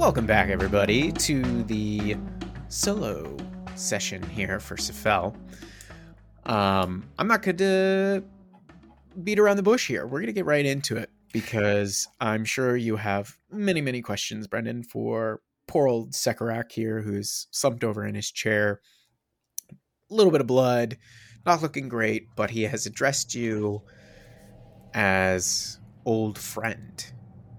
Welcome back, everybody, to the solo session here for Sephel. Um, I'm not going to beat around the bush here. We're going to get right into it because I'm sure you have many, many questions, Brendan, for poor old Sekarak here, who's slumped over in his chair. A little bit of blood, not looking great, but he has addressed you as old friend.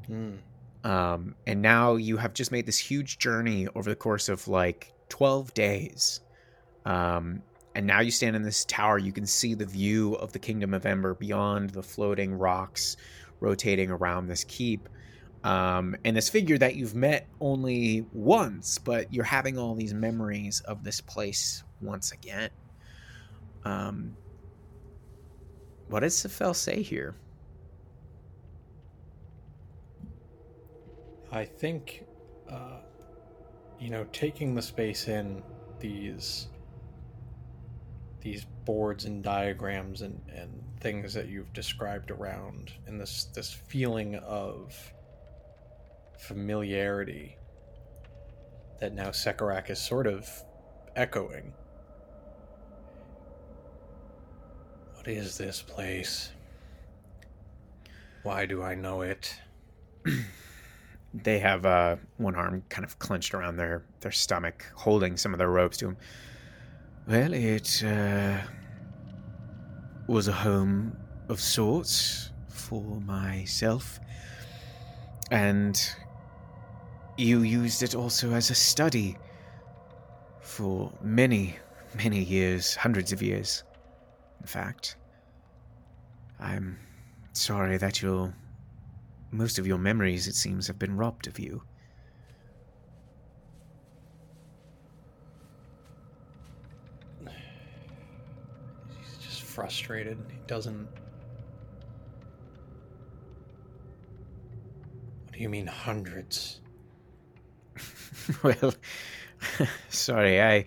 Hmm. Um, and now you have just made this huge journey over the course of like 12 days. Um, and now you stand in this tower. You can see the view of the Kingdom of Ember beyond the floating rocks rotating around this keep. Um, and this figure that you've met only once, but you're having all these memories of this place once again. Um, what does Sephel say here? I think, uh, you know, taking the space in these these boards and diagrams and, and things that you've described around, and this this feeling of familiarity that now Sekarak is sort of echoing. What is this place? Why do I know it? they have uh, one arm kind of clenched around their, their stomach, holding some of their ropes to him. Well, it uh, was a home of sorts for myself, and you used it also as a study for many, many years, hundreds of years, in fact. I'm sorry that your most of your memories, it seems, have been robbed of you. He's just frustrated. He doesn't. What do you mean hundreds? well, sorry, I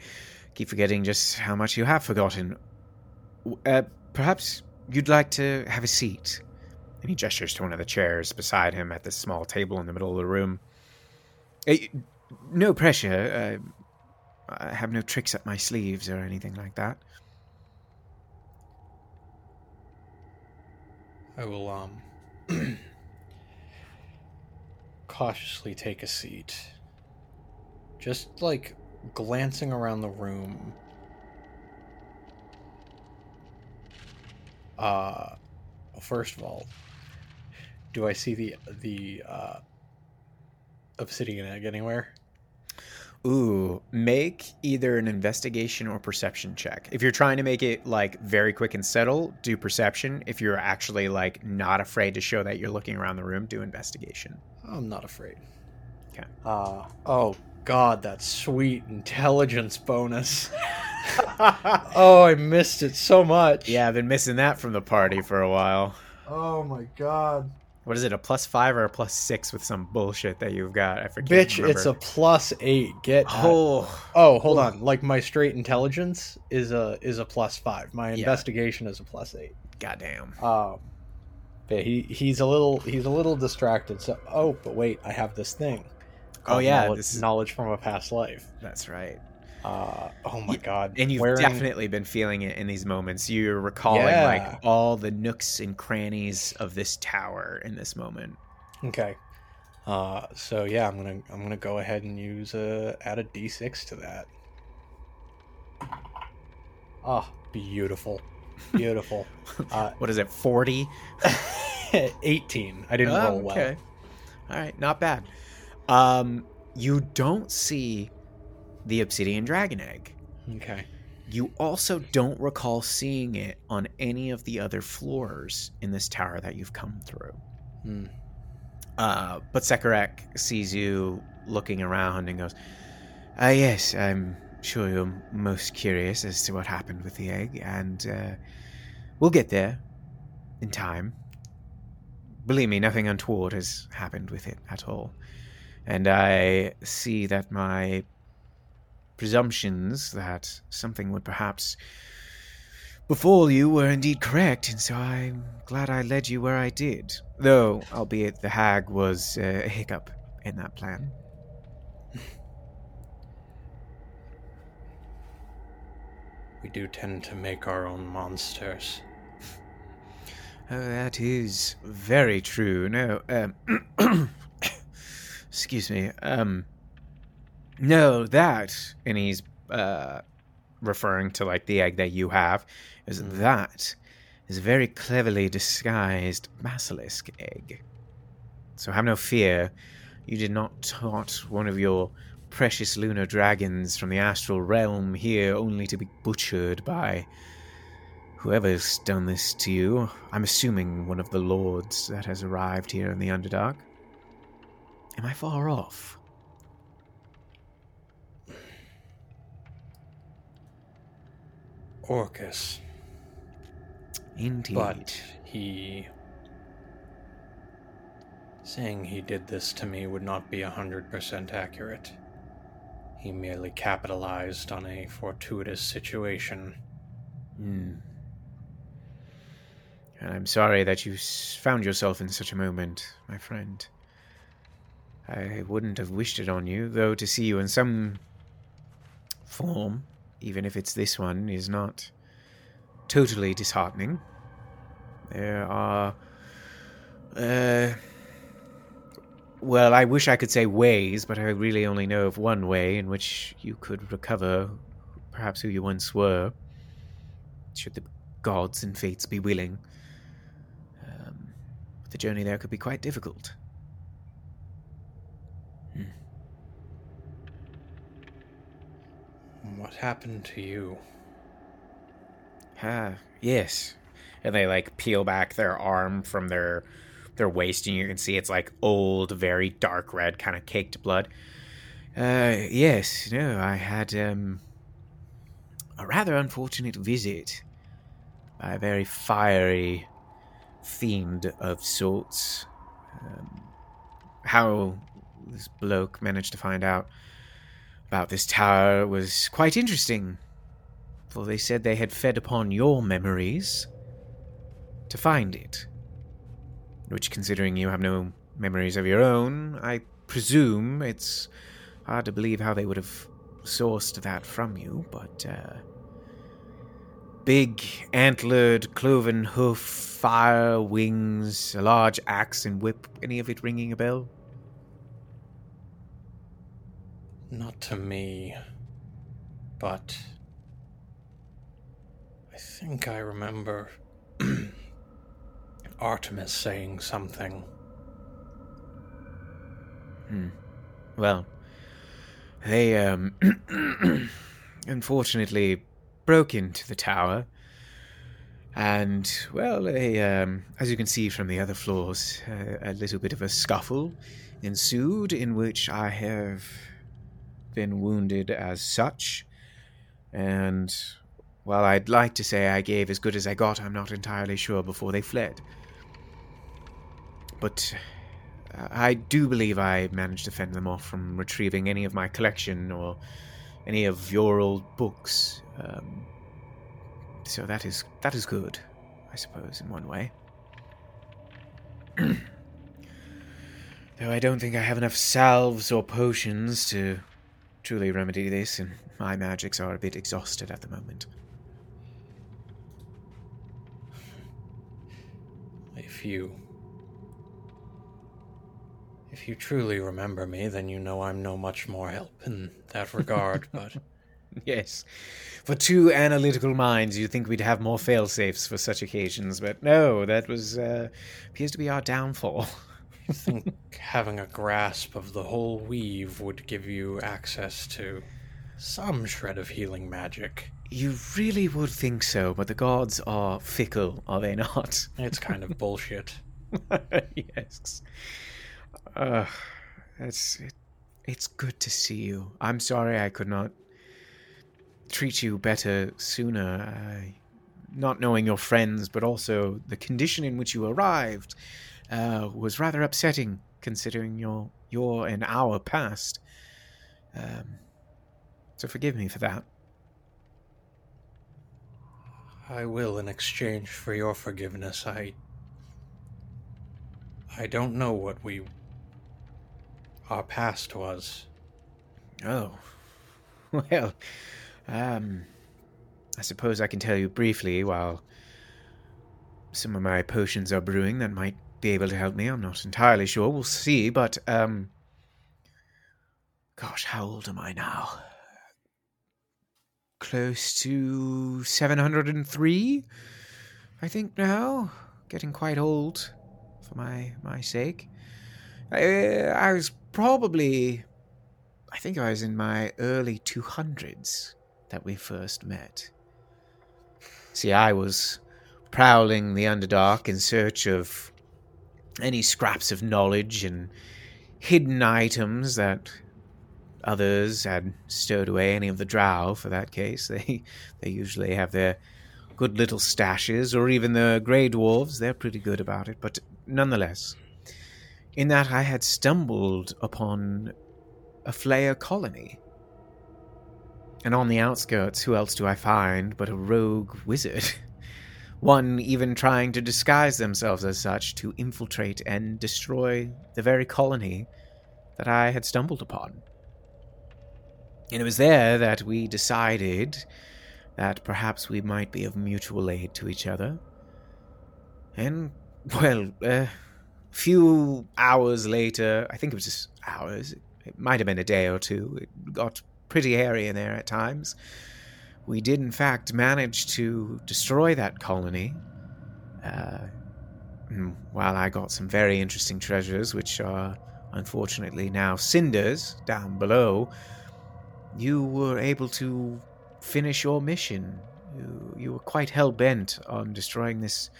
keep forgetting just how much you have forgotten. Uh, perhaps you'd like to have a seat? And he gestures to one of the chairs beside him at this small table in the middle of the room. Eh, no pressure. Uh, I have no tricks up my sleeves or anything like that. I will, um. cautiously take a seat. Just like glancing around the room. Uh. First of all, do I see the the uh, obsidian egg anywhere? Ooh, make either an investigation or perception check. If you're trying to make it like very quick and settle, do perception. If you're actually like not afraid to show that you're looking around the room, do investigation. I'm not afraid. Okay. Uh oh god, that sweet intelligence bonus. oh, I missed it so much. Yeah, I've been missing that from the party for a while. Oh my god. What is it, a plus five or a plus six with some bullshit that you've got? I forget. Bitch, remember. it's a plus eight. Get Oh, Oh, hold on. Like my straight intelligence is a is a plus five. My Yeah. investigation is a plus eight. goddamn. Um, but he he's a little he's a little distracted. So oh, but wait, I have this thing. Oh, yeah, knowledge, this is- knowledge from a past life. That's right. Uh, oh my god! And you've Wearing- definitely been feeling it in these moments. You're recalling Yeah. like all the nooks and crannies of this tower in this moment. okay. Uh, so yeah, I'm gonna I'm gonna go ahead and use uh add a d6 to that. Oh, beautiful, beautiful. uh, What is it, 40? 18. I didn't Oh, roll well. okay. All right, not bad. Um, you don't see the obsidian dragon egg. Okay. You also don't recall seeing it on any of the other floors in this tower that you've come through. Hmm. Uh, but Sekarak sees you looking around and goes, Ah, yes, I'm sure you're most curious as to what happened with the egg, and uh, we'll get there in time. Believe me, nothing untoward has happened with it at all. And I see that my presumptions that something would perhaps befall you were indeed correct, and so I'm glad I led you where I did. Though, albeit the hag was uh, a hiccup in that plan. We do tend to make our own monsters. Oh, that is very true. No, um, excuse me. Um, no, that, and he's uh, referring to like the egg that you have, is Mm. that is a very cleverly disguised basilisk egg. So have no fear. You did not taunt one of your precious lunar dragons from the astral realm here only to be butchered by whoever's done this to you. I'm assuming one of the lords that has arrived here in the Underdark. Am I far off? Orcus. Indeed. But he. Saying he did this to me would not be 100% accurate. He merely capitalized on a fortuitous situation. Hmm. And I'm sorry that you found yourself in such a moment, my friend. I wouldn't have wished it on you, though to see you in some form, even if it's this one, is not totally disheartening. There are. Uh. Well, I wish I could say ways, but I really only know of one way in which you could recover perhaps who you once were should the gods and fates be willing. Um, the journey there could be quite difficult. What happened to you? Ah, yes. And they like peel back their arm from their their waist, and you can see it's like old, very dark red, kind of caked blood. Uh, yes. No, I had um a rather unfortunate visit by a very fiery fiend of sorts. Um, how this bloke managed to find out about this tower was quite interesting for they said they had fed upon your memories to find it. Which, considering you have no memories of your own, I presume it's hard to believe how they would have sourced that from you, but, uh. Big, antlered, cloven hoof, fire, wings, a large axe and whip. Any of it ringing a bell? Not to me, but. I think I remember Artemis saying something. Hmm. Well, they, um, unfortunately broke into the tower. And, well, they, um, as you can see from the other floors, a little bit of a scuffle ensued in which I have been wounded as such. And, while I'd like to say I gave as good as I got, I'm not entirely sure before they fled. But uh, I do believe I managed to fend them off from retrieving any of my collection or any of your old books. Um, so that is that is good, I suppose, in one way. Though I don't think I have enough salves or potions to truly remedy this, and my magics are a bit exhausted at the moment. If you. If you truly remember me, then you know I'm no much more help in that regard, but. Yes. For two analytical minds, you'd think we'd have more fail-safes for such occasions, but no, that was, uh, appears to be our downfall. I think having a grasp of the whole weave would give you access to some shred of healing magic. You really would think so, but the gods are fickle, are they not? It's kind of bullshit. yes. Uh, it's it, it's good to see you. I'm sorry I could not treat you better sooner. I, not knowing your friends, but also the condition in which you arrived, uh, was rather upsetting, considering your your and our past. Um, so forgive me for that. I will in exchange for your forgiveness. I. I don't know what we. Our past was. Oh, well, um, I suppose I can tell you briefly while some of my potions are brewing that might be able to help me. I'm not entirely sure. We'll see, but um gosh, how old am I now? Close to 703, I think now. Getting quite old for my my sake. I, I was probably I think I was in my early 200s that we first met. See, I was prowling the Underdark in search of any scraps of knowledge and hidden items that others had stowed away. Any of the drow, for that case, they they usually have their good little stashes, or even the grey dwarves. They're pretty good about it, but nonetheless, in that I had stumbled upon a Flayer colony. And on the outskirts, who else do I find but a rogue wizard? One even trying to disguise themselves as such to infiltrate and destroy the very colony that I had stumbled upon. And it was there that we decided that perhaps we might be of mutual aid to each other. And, well, a few hours later, I think it was just hours, it might have been a day or two, it got pretty hairy in there at times. We did, in fact, manage to destroy that colony. Uh, while I got some very interesting treasures, which are unfortunately now cinders down below, you were able to finish your mission. You, you were quite hell bent on destroying this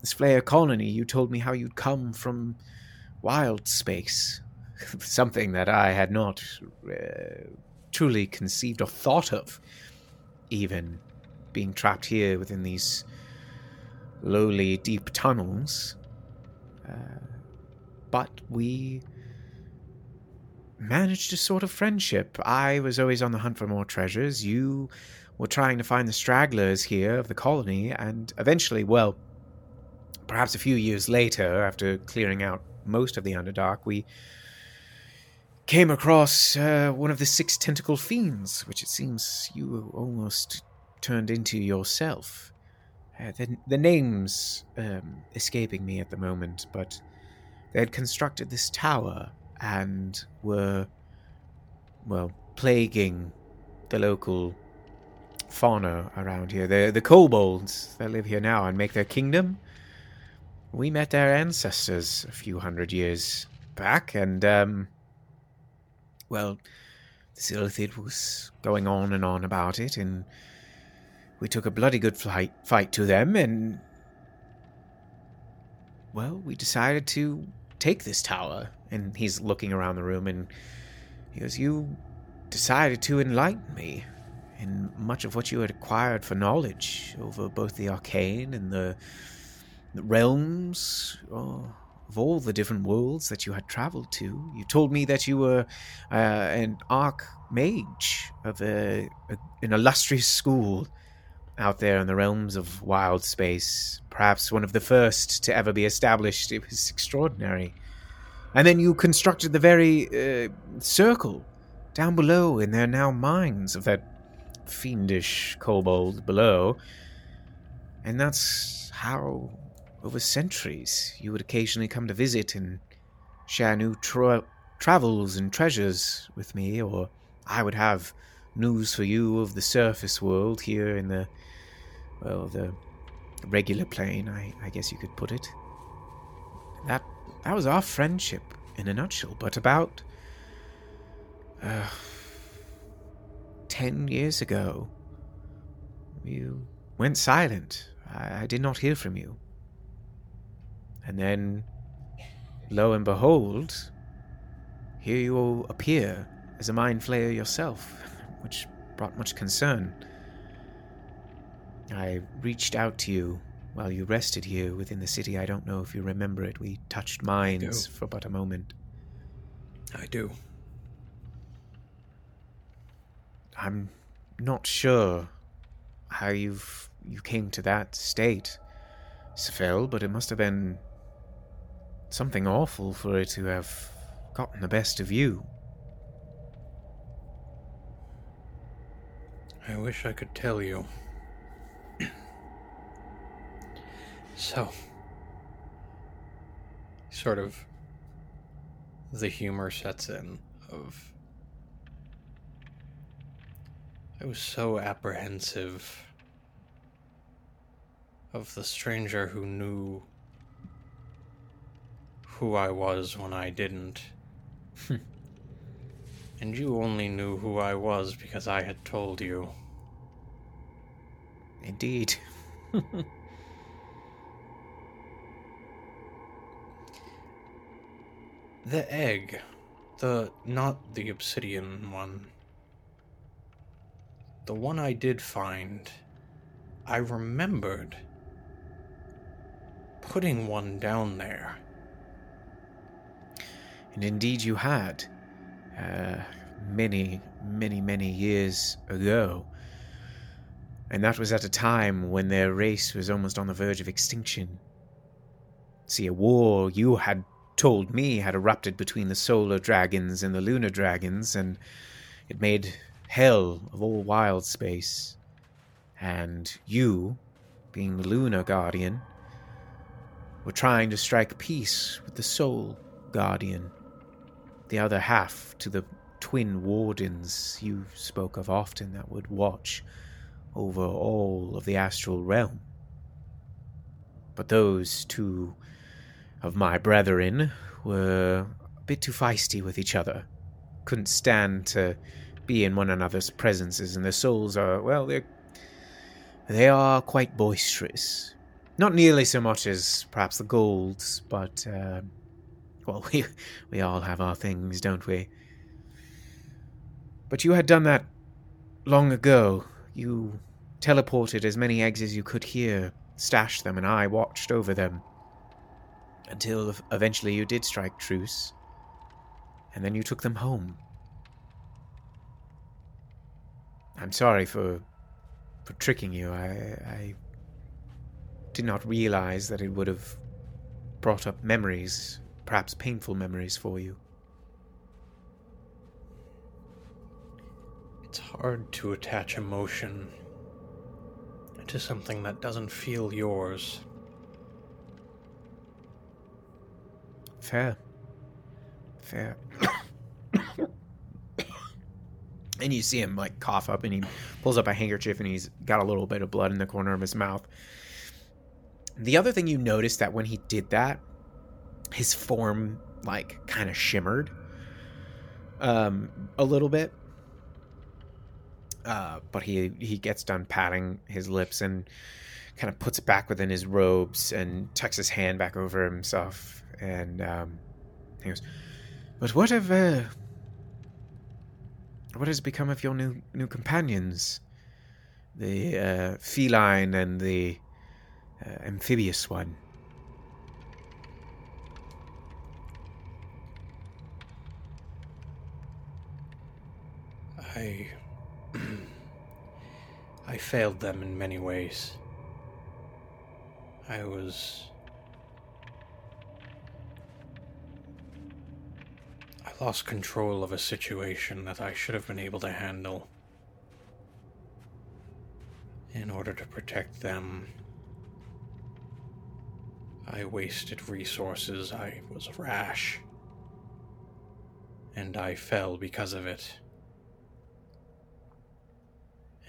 this Flayer colony. You told me how you'd come from wild space, something that I had not uh, truly conceived or thought of, even being trapped here within these lowly, deep tunnels. Uh, but we managed a sort of friendship. I was always on the hunt for more treasures. You were trying to find the stragglers here of the colony, and eventually, well, perhaps a few years later, after clearing out most of the Underdark, we came across uh, one of the six tentacle fiends, which it seems you almost turned into yourself. Uh, the, the name's um, escaping me at the moment, but they had constructed this tower and were, well, plaguing the local fauna around here. The the kobolds that live here now and make their kingdom. We met their ancestors a few hundred years back, and um, well, this Illithid was going on and on about it, and we took a bloody good fight fight to them, and well, we decided to take this tower. And he's looking around the room and he goes, You decided to enlighten me in much of what you had acquired for knowledge over both the arcane and the, the realms oh, of all the different worlds that you had traveled to. You told me that you were uh, an archmage of a, a, an illustrious school out there in the realms of wild space, perhaps one of the first to ever be established. It was extraordinary. And then you constructed the very uh, circle down below in their now mines of that fiendish kobold below. And that's how, over centuries, you would occasionally come to visit and share new tra- travels and treasures with me, or I would have news for you of the surface world here in the, well, the regular plane, I, I guess you could put it. That that was our friendship in a nutshell. But about uh, ten years ago, you went silent. I, I did not hear from you. And then, lo and behold, here you all appear as a mind flayer yourself, which brought much concern. I reached out to you while you rested here within the city. I don't know if you remember it. We touched minds for but a moment. I do. I'm not sure how you've you came to that state, Sephel, but it must have been Something awful for her to have gotten the best of you. I wish I could tell you. so, sort of the humor sets in of I was so apprehensive of the stranger who knew who I was when I didn't. Hmm. and you only knew who I was because I had told you. Indeed. the egg. The not the obsidian one. The one I did find. I remembered putting one down there. And indeed you had. Uh, many, many, many years ago. And that was at a time when their race was almost on the verge of extinction. See, a war you had told me had erupted between the solar dragons and the lunar dragons, and it made hell of all wild space. And you, being the lunar guardian, were trying to strike peace with the soul guardian, the other half to the twin wardens you spoke of often that would watch over all of the astral realm. But those two of my brethren were a bit too feisty with each other, couldn't stand to be in one another's presences, and their souls are, well, they're. They are quite boisterous. Not nearly so much as perhaps the golds, but, uh, well, we, we all have our things, don't we? But you had done that long ago. You teleported as many eggs as you could here, stashed them, and I watched over them. Until eventually you did strike truce. And then you took them home. I'm sorry for for tricking you. I, I did not realize that it would have brought up memories, perhaps painful memories for you. It's hard to attach emotion to something that doesn't feel yours. Fair. Fair. and you see him like cough up and he pulls up a handkerchief and he's got a little bit of blood in the corner of his mouth. The other thing you notice that when he did that, his form like kind of shimmered um a little bit uh, but he he gets done patting his lips and kind of puts it back within his robes and tucks his hand back over himself and um, he goes, "But what have uh, what has become of your new new companions, the uh, feline and the uh, amphibious one?" I I failed them in many ways. I was. I lost control of a situation that I should have been able to handle. In order to protect them, I wasted resources, I was rash, and I fell because of it.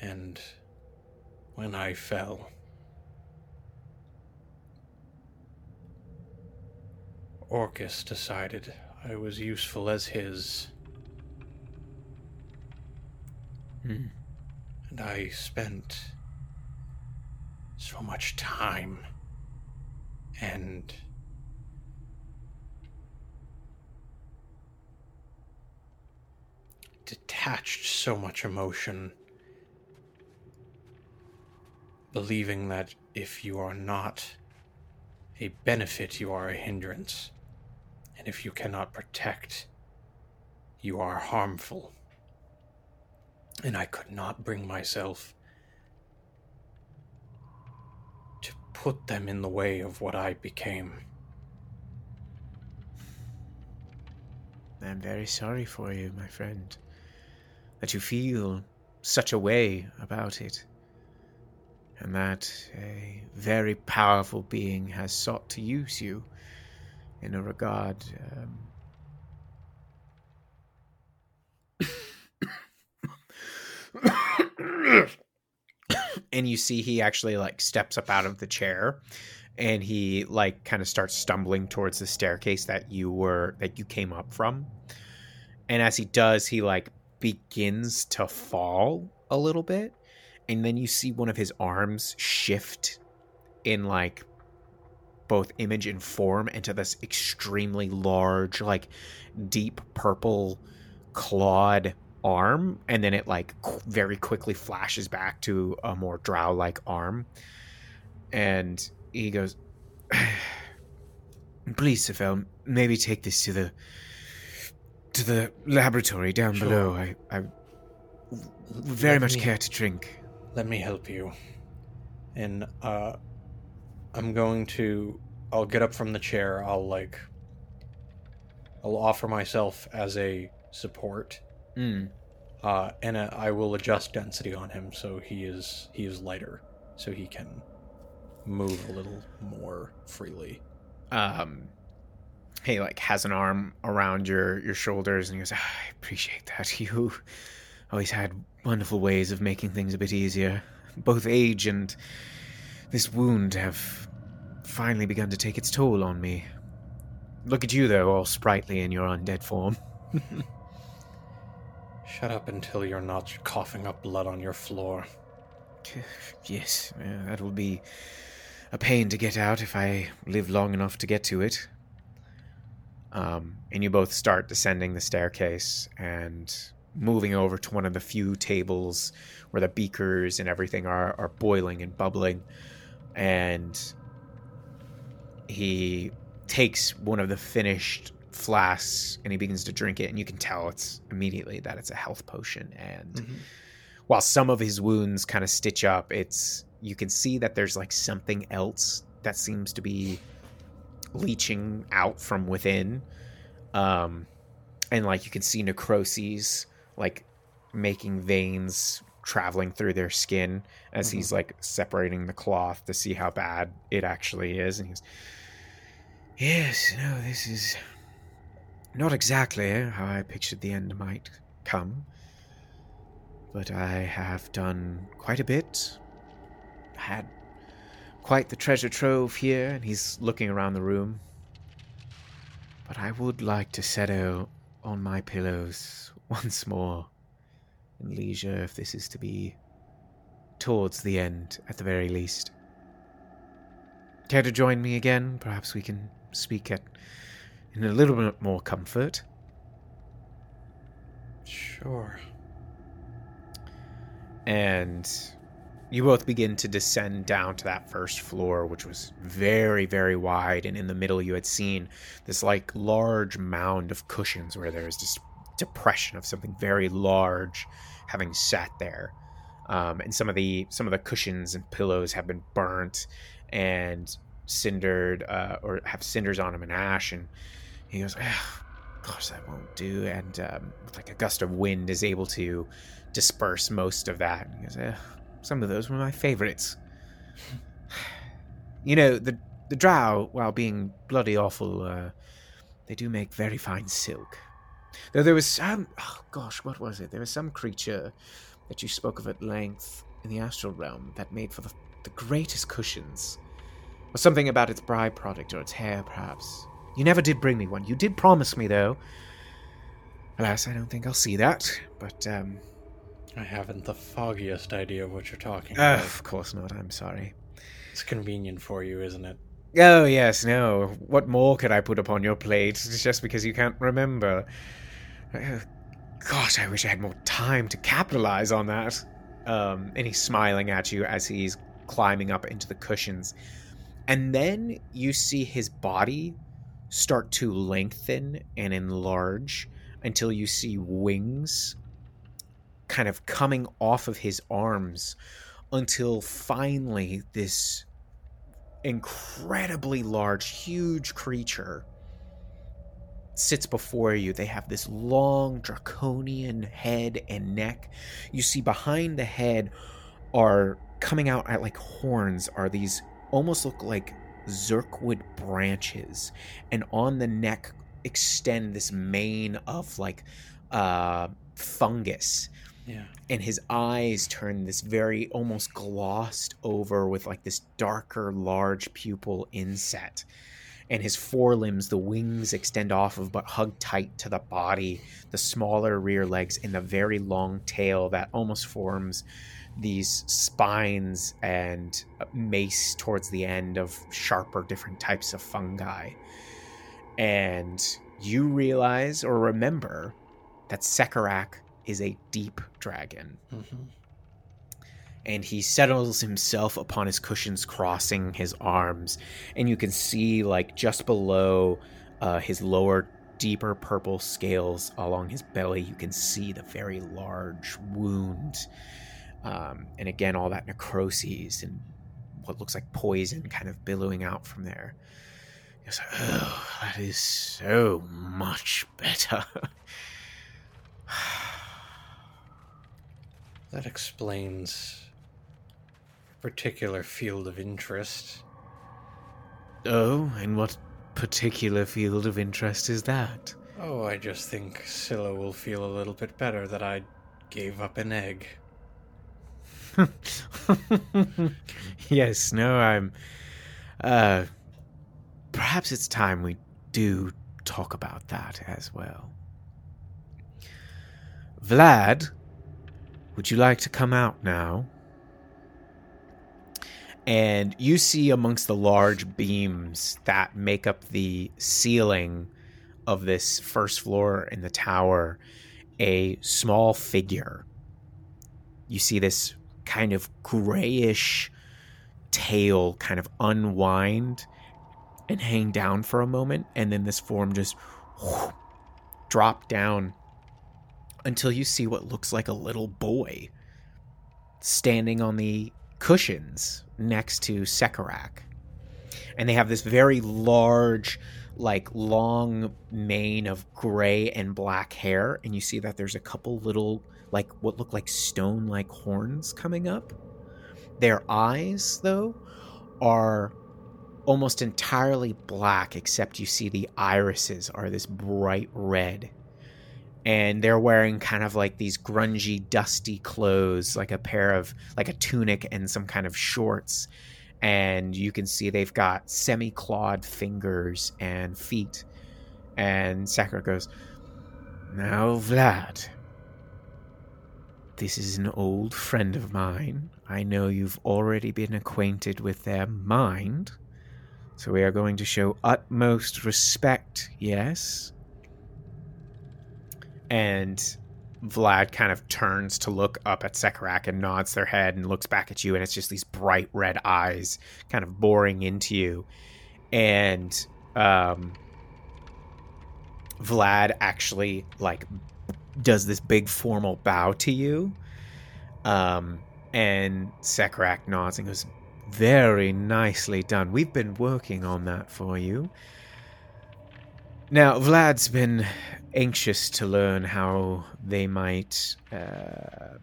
And when I fell, Orcus decided I was useful as his. Hmm. And I spent so much time and detached so much emotion believing that if you are not a benefit, you are a hindrance. And if you cannot protect, you are harmful. And I could not bring myself to put them in the way of what I became. I'm very sorry for you, my friend, that you feel such a way about it. And that a very powerful being has sought to use you in a regard. Um... and you see he actually like steps up out of the chair and he like kind of starts stumbling towards the staircase that you were that you came up from and as he does he like begins to fall a little bit and then you see one of his arms shift in like both image and form into this extremely large like deep purple clawed arm and then it like very quickly flashes back to a more drow like arm. And he goes please Sephel, maybe take this to the to the laboratory down sure. below. I i very let much me, care to drink let me help you and uh i'm going to i'll get up from the chair i'll like i'll offer myself as a support mm. uh, and uh, i will adjust density on him so he is he is lighter so he can move a little more freely um he like has an arm around your your shoulders and he goes, ah, "I appreciate that. You always had wonderful ways of making things a bit easier. Both age and this wound have finally begun to take its toll on me. Look at you though, all sprightly in your undead form." Shut up until you're not coughing up blood on your floor. Yes, that will be a pain to get out if I live long enough to get to it. Um, and you both start descending the staircase and moving over to one of the few tables where the beakers and everything are, are boiling and bubbling. And he takes one of the finished flasks and he begins to drink it. And you can tell it's immediately that it's a health potion. And mm-hmm. while some of his wounds kind of stitch up, it's you can see that there's like something else that seems to be leaching out from within. Um, and like you can see necroses like making veins traveling through their skin as mm-hmm. he's like separating the cloth to see how bad it actually is. And he's, yes, no, this is not exactly how I pictured the end might come. But I have done quite a bit. Had quite the treasure trove here, and he's looking around the room. But I would like to settle on my pillows once more in leisure if this is to be towards the end at the very least. Care to join me again? Perhaps we can speak at in a little bit more comfort. Sure. And you both begin to descend down to that first floor, which was very, very wide. And in the middle, you had seen this like large mound of cushions where there was this depression of something very large having sat there. Um, and some of the some of the cushions and pillows have been burnt and cindered uh, or have cinders on them and ash. And he goes, oh, "Gosh, that won't do." And um, like a gust of wind is able to disperse most of that. And he goes, eh, some of those were my favorites. you know, the the drow, while being bloody awful, uh, they do make very fine silk. Though there was some, oh gosh, what was it? There was some creature that you spoke of at length in the astral realm that made for the, the greatest cushions. Or something about its byproduct or its hair, perhaps. You never did bring me one. You did promise me, though. Alas, I don't think I'll see that. But um, I haven't the foggiest idea of what you're talking uh, about. Of course not. I'm sorry. It's convenient for you, isn't it? Oh, yes, no. What more could I put upon your plate just because you can't remember? Gosh, I wish I had more time to capitalize on that. Um, and he's smiling at you as he's climbing up into the cushions. And then you see his body start to lengthen and enlarge until you see wings kind of coming off of his arms until finally this incredibly large, huge creature sits before you. They have this long, draconian head and neck. You see behind the head are coming out at like horns are these almost look like zurkhwood branches, and on the neck extend this mane of like uh, fungus. Yeah. And his eyes turn this very almost glossed over with like this darker, large pupil inset. And his forelimbs, the wings extend off of but hug tight to the body, the smaller rear legs, and the very long tail that almost forms these spines and mace towards the end of sharper different types of fungi. And you realize or remember that Sekarak is a deep dragon. Mm-hmm. And he settles himself upon his cushions, crossing his arms. And you can see, like, just below uh, his lower, deeper purple scales along his belly, you can see the very large wound. Um, and again, all that necrosis and what looks like poison kind of billowing out from there. Like, oh, that is so much better. That explains particular field of interest. oh, and what particular field of interest is that? Oh, I just think Scylla will feel a little bit better that I gave up an egg. yes, no, I'm. Uh, perhaps it's time we do talk about that as well. Vlad, would you like to come out now? And you see amongst the large beams that make up the ceiling of this first floor in the tower a small figure. You see this kind of grayish tail kind of unwind and hang down for a moment, and then this form just whoosh, drop down until you see what looks like a little boy standing on the cushions next to Sekarak. And they have this very large, like long mane of gray and black hair, and you see that there's a couple little, like what look like stone like horns coming up. Their eyes, though, are almost entirely black, except you see the irises are this bright red and they're wearing kind of like these grungy, dusty clothes, like a pair of like a tunic and some kind of shorts. And you can see they've got semi-clawed fingers and feet. And Sekarak goes, "Now, Vlad, this is an old friend of mine. I know you've already been acquainted with their mind." So we are going to show utmost respect, yes? And Vlad kind of turns to look up at Sekarak and nods their head and looks back at you, and it's just these bright red eyes kind of boring into you. And um, Vlad actually like does this big formal bow to you. Um, and Sekarak nods and goes, Very nicely done. We've been working on that for you. Now, Vlad's been anxious to learn how they might. Uh,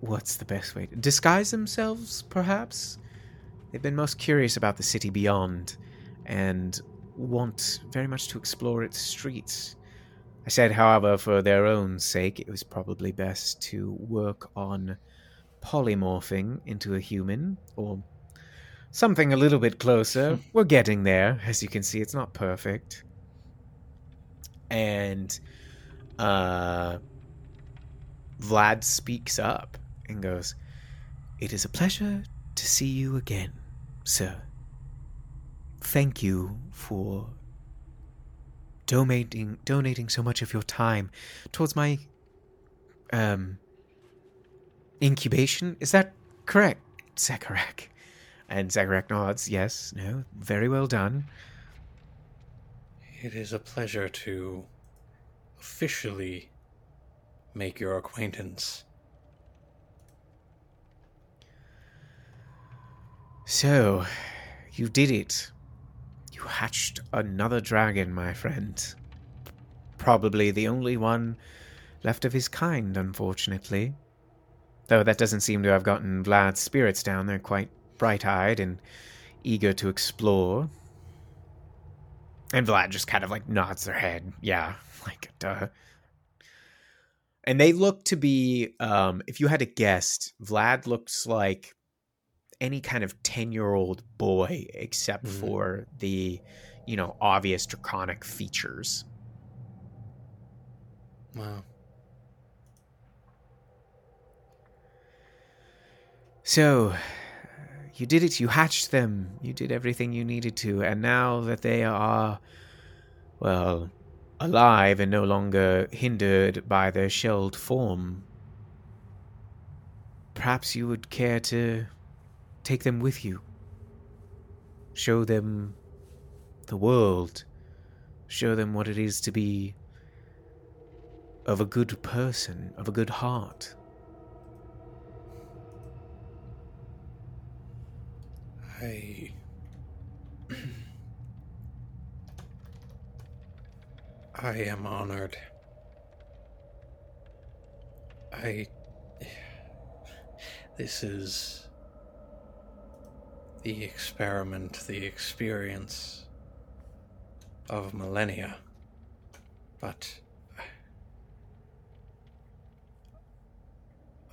what's the best way? To, disguise themselves, perhaps? They've been most curious about the city beyond and want very much to explore its streets. I said, however, for their own sake, it was probably best to work on polymorphing into a human or something a little bit closer. We're getting there. As you can see, it's not perfect and uh, Vlad speaks up and goes, It is a pleasure to see you again, sir. Thank you for donating donating so much of your time towards my um incubation. Is that correct, Sekarak? And Sekarak nods, yes, no, very well done. It is a pleasure to officially make your acquaintance. So, you did it. You hatched another dragon, my friend. Probably the only one left of his kind, unfortunately. Though that doesn't seem to have gotten Vlad's spirits down. They're quite bright eyed and eager to explore. And Vlad just kind of like nods their head. Yeah, like, duh. And they look to be, um, if you had to guess, Vlad looks like any kind of 10 year old boy except Mhm. for the, you know, obvious draconic features. Wow. So, you did it. You hatched them. You did everything you needed to. And now that they are, well, alive and no longer hindered by their shelled form, perhaps you would care to take them with you. Show them the world. Show them what it is to be of a good person, of a good heart. I. I am honored. I. This is. the experiment, the experience of millennia. But.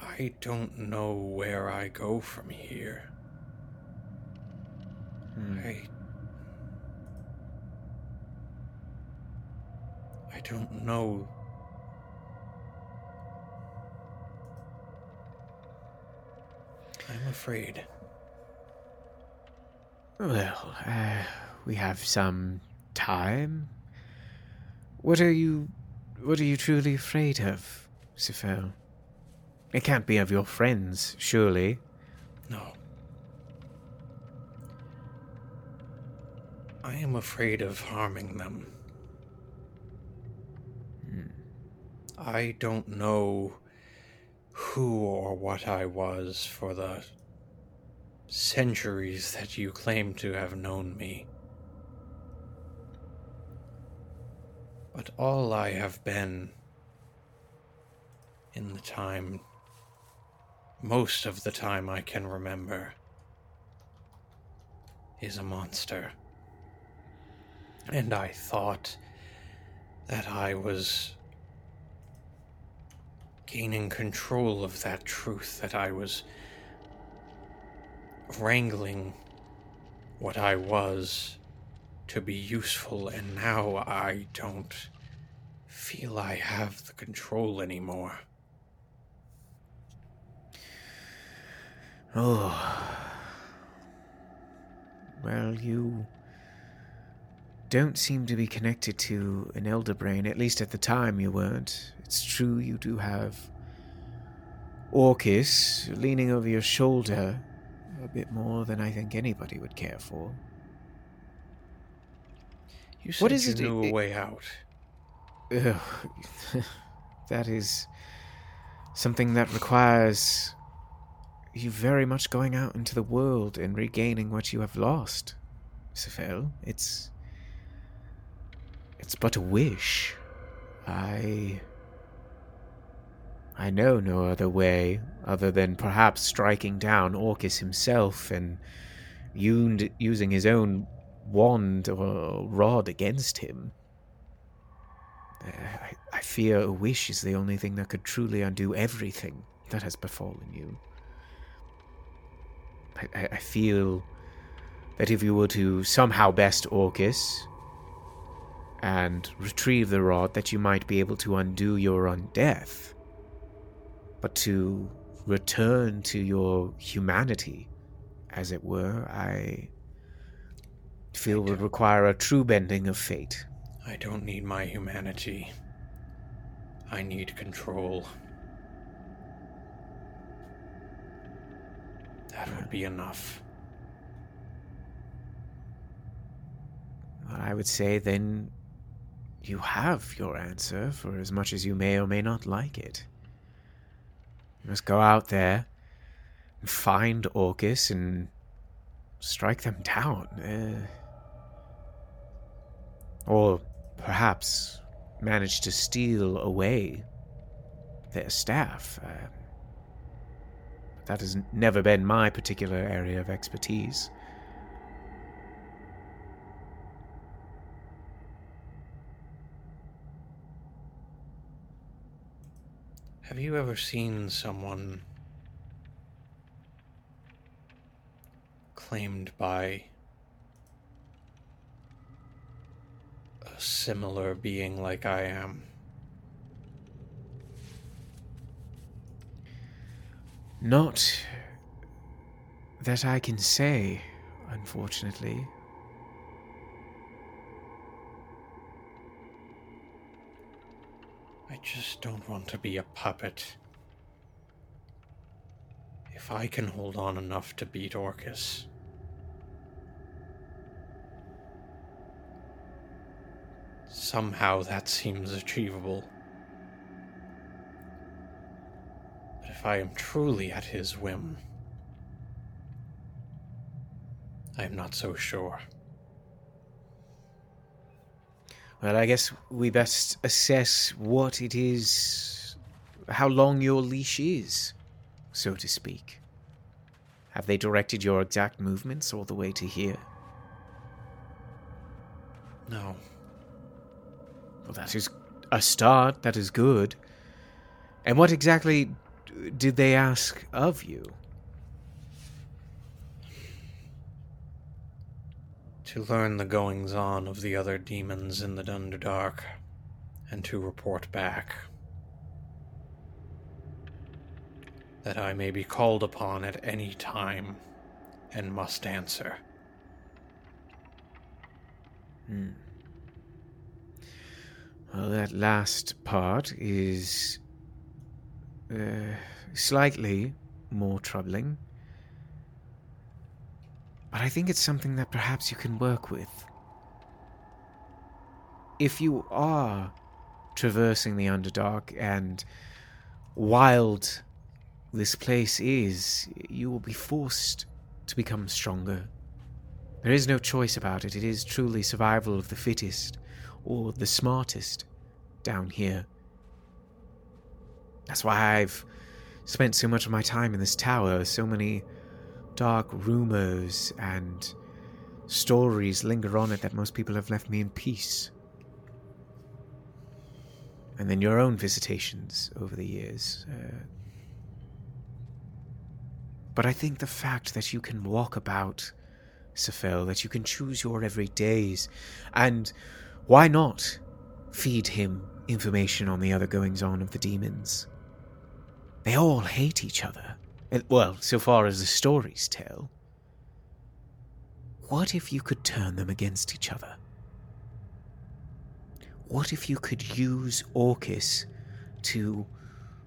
I don't know where I go from here. Hmm. I. I don't know. I'm afraid. Well, uh, we have some time. What are you. What are you truly afraid of, Sephel? It can't be of your friends, surely. No. I am afraid of harming them. Hmm. I don't know who or what I was for the centuries that you claim to have known me. But all I have been in the time, most of the time I can remember, is a monster. And I thought that I was gaining control of that truth, that I was wrangling what I was to be useful, and now I don't feel I have the control anymore. Oh. Well, you don't seem to be connected to an elder brain, at least at the time you weren't. It's true you do have Orcus leaning over your shoulder a bit more than I think anybody would care for. You said What is you it- knew it- a way out. Ugh. that is something that requires you very much going out into the world and regaining what you have lost, Sephel. It's it's but a wish. I I know no other way other than perhaps striking down Orcus himself and using his own wand or rod against him. I, I fear a wish is the only thing that could truly undo everything that has befallen you. I, I, I feel that if you were to somehow best Orcus and retrieve the rod, that you might be able to undo your own death. But to return to your humanity, as it were, I feel would require a true bending of fate. I don't need my humanity. I need control. That would be enough. I would say then you have your answer for as much as you may or may not like it. You must go out there and find Orcus and strike them down. Uh, or perhaps manage to steal away their staff. Uh, That has never been my particular area of expertise. Have you ever seen someone claimed by a similar being like I am? Not that I can say, unfortunately. I just don't want to be a puppet. If I can hold on enough to beat Orcus, somehow that seems achievable. But if I am truly at his whim, I am not so sure. Well, I guess we best assess what it is, how long your leash is, so to speak. Have they directed your exact movements all the way to here? No. Well, that is a start. That is good. And what exactly did they ask of you? To learn the goings on of the other demons in the Underdark, and to report back. That I may be called upon at any time and must answer. Hmm. Well, that last part is uh, slightly more troubling. But I think it's something that perhaps you can work with. If you are traversing the Underdark and wild this place is, you will be forced to become stronger. There is no choice about it. It is truly survival of the fittest or the smartest down here. That's why I've spent so much of my time in this tower. So many dark rumors and stories linger on it that most people have left me in peace. And then your own visitations over the years. Uh, but I think the fact that you can walk about, Sephel, that you can choose your every days, and why not feed him information on the other goings on of the demons? They all hate each other. Well, so far as the stories tell. What if you could turn them against each other? What if you could use Orcus to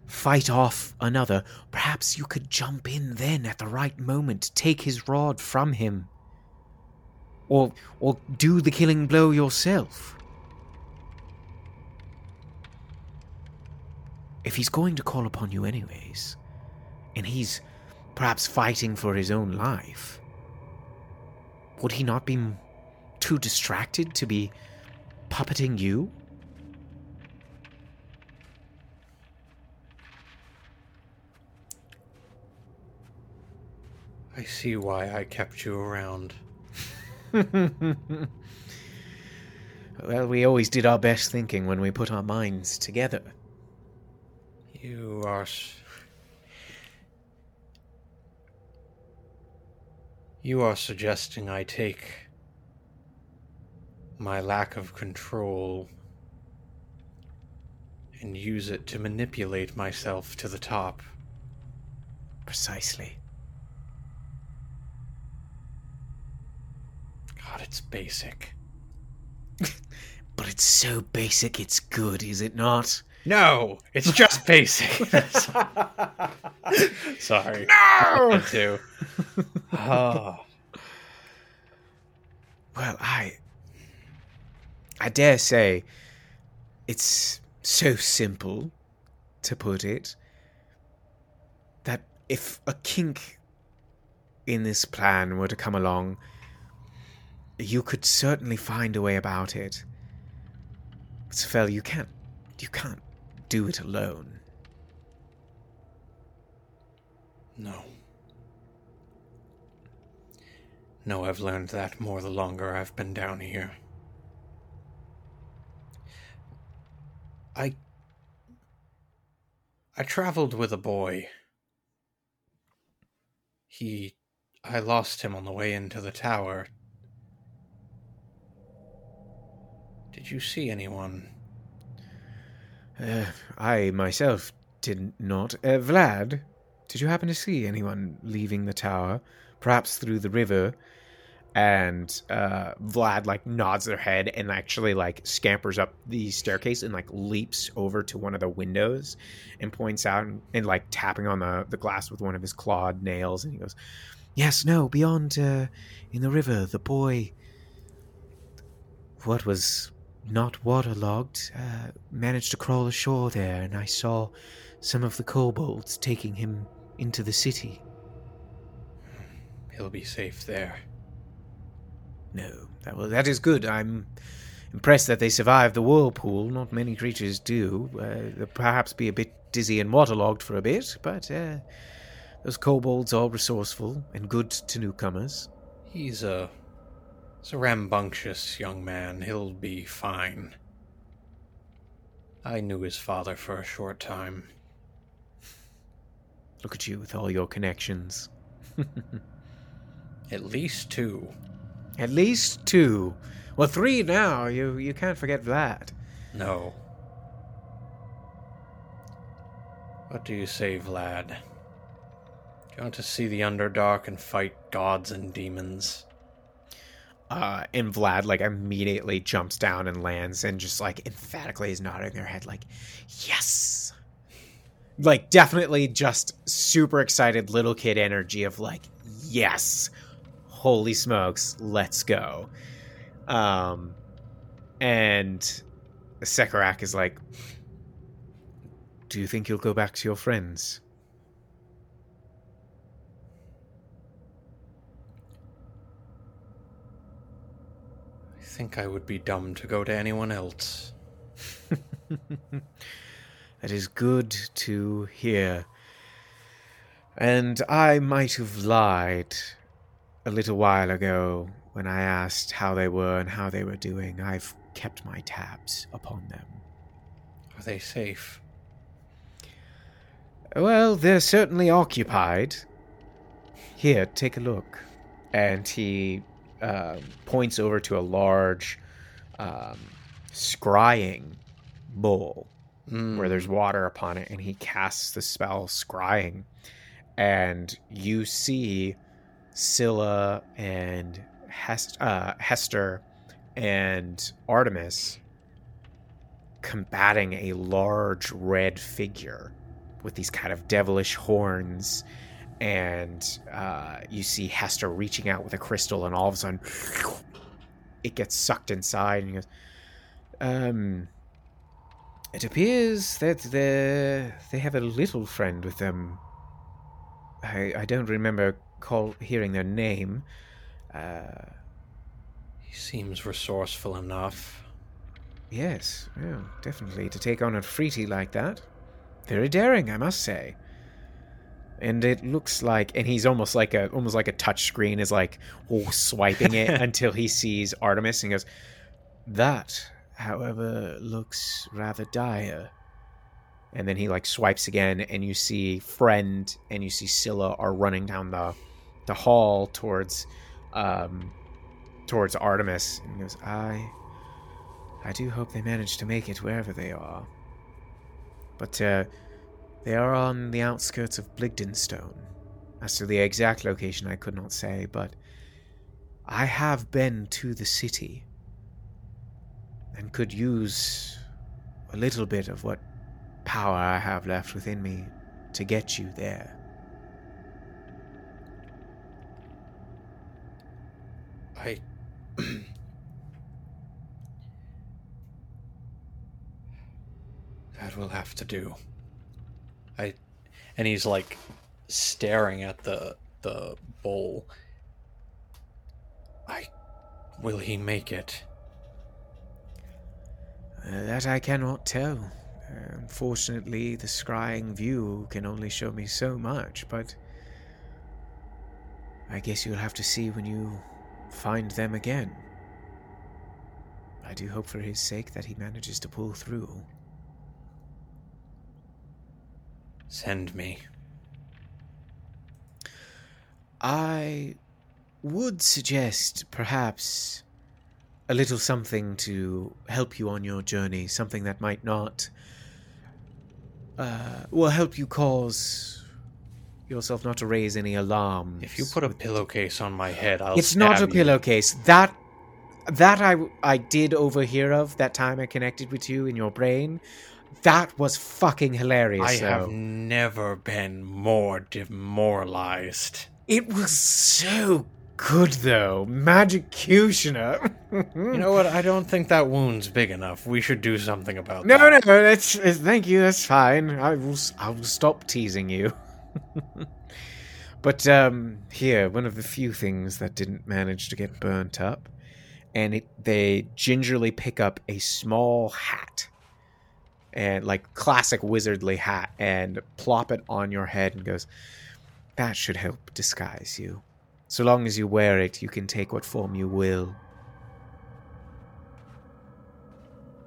fight off another? Perhaps you could jump in then at the right moment, take his rod from him. Or or do the killing blow yourself. If he's going to call upon you anyways, and he's perhaps fighting for his own life, would he not be too distracted to be puppeting you? I see why I kept you around. well, we always did our best thinking when we put our minds together. You are. You are suggesting I take my lack of control and use it to manipulate myself to the top. Precisely. God, it's basic. But it's so basic it's good, is it not? No, it's just basic. Sorry. No! Too. Oh. Well, I. I dare say it's so simple to put it that if a kink in this plan were to come along, you could certainly find a way about it. Sephel, you can't. You can't do it alone. No. No, I've learned that more the longer I've been down here. I. I traveled with a boy. He. I lost him on the way into the tower. Did you see anyone? Uh, I myself did not. Uh, Vlad, did you happen to see anyone leaving the tower? Perhaps through the river? And uh, Vlad like nods their head and actually like scampers up the staircase and like leaps over to one of the windows and points out and, and like tapping on the, the glass with one of his clawed nails and he goes, "Yes, no, beyond uh, in the river, the boy. What was not waterlogged, uh, managed to crawl ashore there, and I saw some of the kobolds taking him into the city. He'll be safe there. No, that, well, that is good. I'm impressed that they survived the whirlpool. Not many creatures do. Uh, they'll perhaps be a bit dizzy and waterlogged for a bit, but uh, those kobolds are resourceful and good to newcomers. He's a A rambunctious young man. He'll be fine. I knew his father for a short time. Look at you with all your connections. At least two. At least two. Well, three now. You you can't forget that. No. What do you say, Vlad? Do you want to see the Underdark and fight gods and demons? Uh, and Vlad like immediately jumps down and lands and just like emphatically is nodding their head like, yes. Like definitely just super excited little kid energy of like, yes, holy smokes, let's go. Um, and Sekarak is like, do you think you'll go back to your friends? Think I would be dumb to go to anyone else. that is good to hear. And I might have lied a little while ago when I asked how they were and how they were doing. I've kept my tabs upon them. Are they safe? Well, they're certainly occupied. Here, take a look. And he uh, points over to a large um, scrying bowl mm. where there's water upon it, and he casts the spell scrying, and you see Scylla and Hest- uh, Hestor and Artemis combating a large red figure with these kind of devilish horns and uh, you see Hestor reaching out with a crystal, and all of a sudden, it gets sucked inside, and he goes, "Um, it appears that they they have a little friend with them. I I don't remember call hearing their name. Uh, he seems resourceful enough. Yes, yeah, definitely to take on a freaty like that. Very daring, I must say." And it looks like and he's almost like a almost like a touch screen is like oh, swiping it until he sees artemis and goes that however looks rather dire. And then he like swipes again and you see friend and you see scylla are running down the the hall towards um towards artemis and he goes i i do hope they manage to make it wherever they are. But uh they are on the outskirts of Blingdenstone. As to the exact location, I could not say, but I have been to the city and could use a little bit of what power I have left within me to get you there. I. that will have to do. I and he's like staring at the the bowl. I will he make it? Uh, that I cannot tell. Uh, unfortunately, the scrying view can only show me so much, but I guess you'll have to see when you find them again. I do hope for his sake that he manages to pull through. Send me. I would suggest perhaps a little something to help you on your journey, something that might not uh, will help you cause yourself not to raise any alarm. If you put a pillowcase on my head, I'll. it's not a you. pillowcase. That that I I did overhear of that time I connected with you in your brain. That was fucking hilarious. I have never been more demoralized. It was so good though, Magiccutioner. You know what? I don't think that wound's big enough. We should do something about No, that. no, that's it's, thank you. That's fine. I will. I will stop teasing you. but um, here, one of the few things that didn't manage to get burnt up, and it, they gingerly pick up a small hat, and like classic wizardly hat, and plop it on your head, and goes, "That should help disguise you. So long as you wear it, you can take what form you will."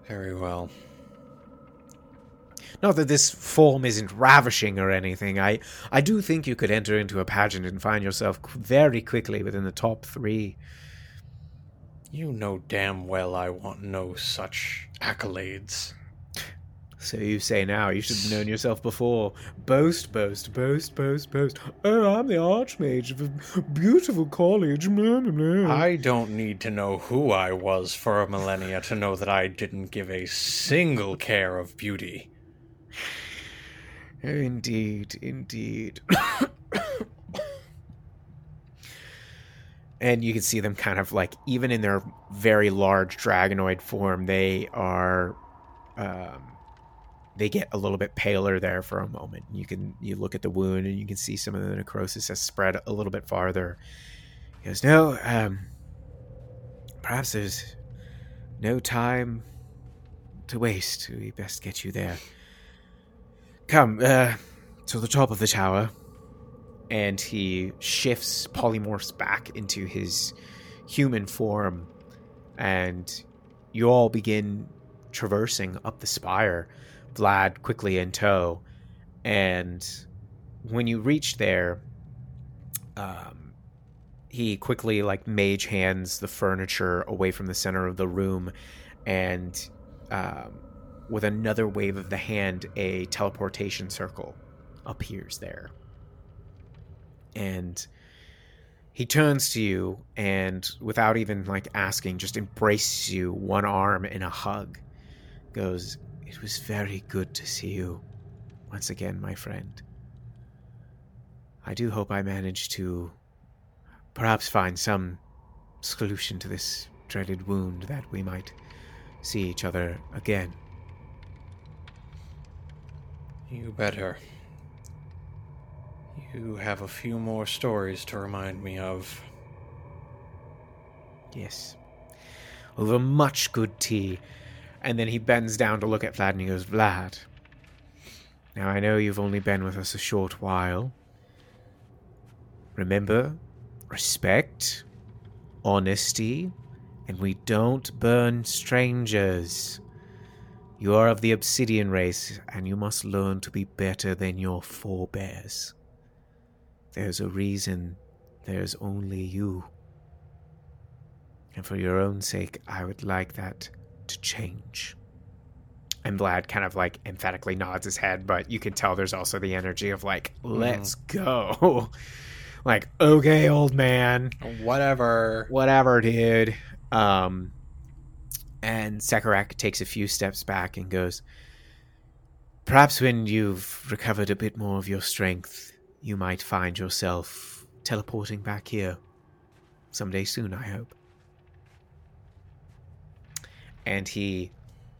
Very well. Not that this form isn't ravishing or anything. I, I do think you could enter into a pageant and find yourself very quickly within the top three. You know damn well I want no such accolades. So you say now, you should have known yourself before. Boast, boast, boast, boast, boast. Oh, I'm the Archmage of a beautiful college. I don't need to know who I was for a millennia to know that I didn't give a single care of beauty. Oh, indeed, indeed. and you can see them kind of like, even in their very large dragonoid form, they are, um, they get a little bit paler there for a moment. You can you look at the wound and you can see some of the necrosis has spread a little bit farther. He goes, no, um, perhaps there's no time to waste. We best get you there. Come, uh, to the top of the tower. And he shifts, polymorphs back into his human form. And you all begin traversing up the spire, Vlad quickly in tow. And when you reach there, um, he quickly, like, mage hands the furniture away from the center of the room. And um, with another wave of the hand, a teleportation circle appears there. And he turns to you and, without even like asking, just embraces you, one arm in a hug. Goes, It was very good to see you once again, my friend. I do hope I manage to perhaps find some solution to this dreaded wound that we might see each other again. You better. You have a few more stories to remind me of. Yes. Over much good tea. And then he bends down to look at Vlad and he goes, Vlad, now I know you've only been with us a short while. Remember, respect, honesty, and we don't burn strangers. You are of the obsidian race, and you must learn to be better than your forebears. There's a reason there's only you. And for your own sake, I would like that to change. And Vlad kind of like emphatically nods his head, but you can tell there's also the energy of like, let's go. like, okay, old man. Whatever. Whatever, dude. Um and Sekarak takes a few steps back and goes, Perhaps when you've recovered a bit more of your strength, you might find yourself teleporting back here. Someday soon, I hope. And he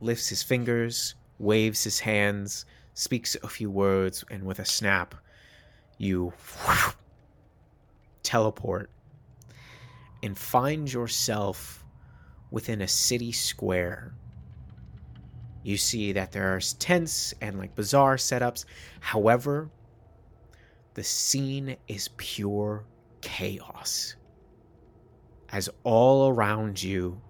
lifts his fingers, waves his hands, speaks a few words, and with a snap, you teleport and find yourself within a city square. You see that there are tents and like bizarre setups. However, the scene is pure chaos. As all around you,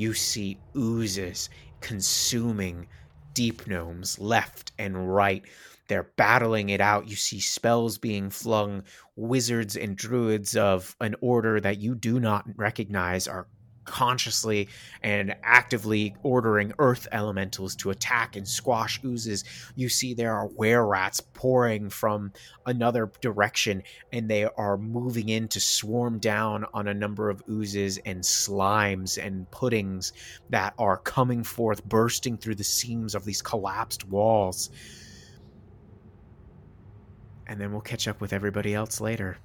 you see oozes consuming deep gnomes left and right. They're battling it out. You see spells being flung. Wizards and druids of an order that you do not recognize are consciously and actively ordering earth elementals to attack and squash oozes. You see there are were rats pouring from another direction and they are moving in to swarm down on a number of oozes and slimes and puddings that are coming forth, bursting through the seams of these collapsed walls. And then we'll catch up with everybody else later.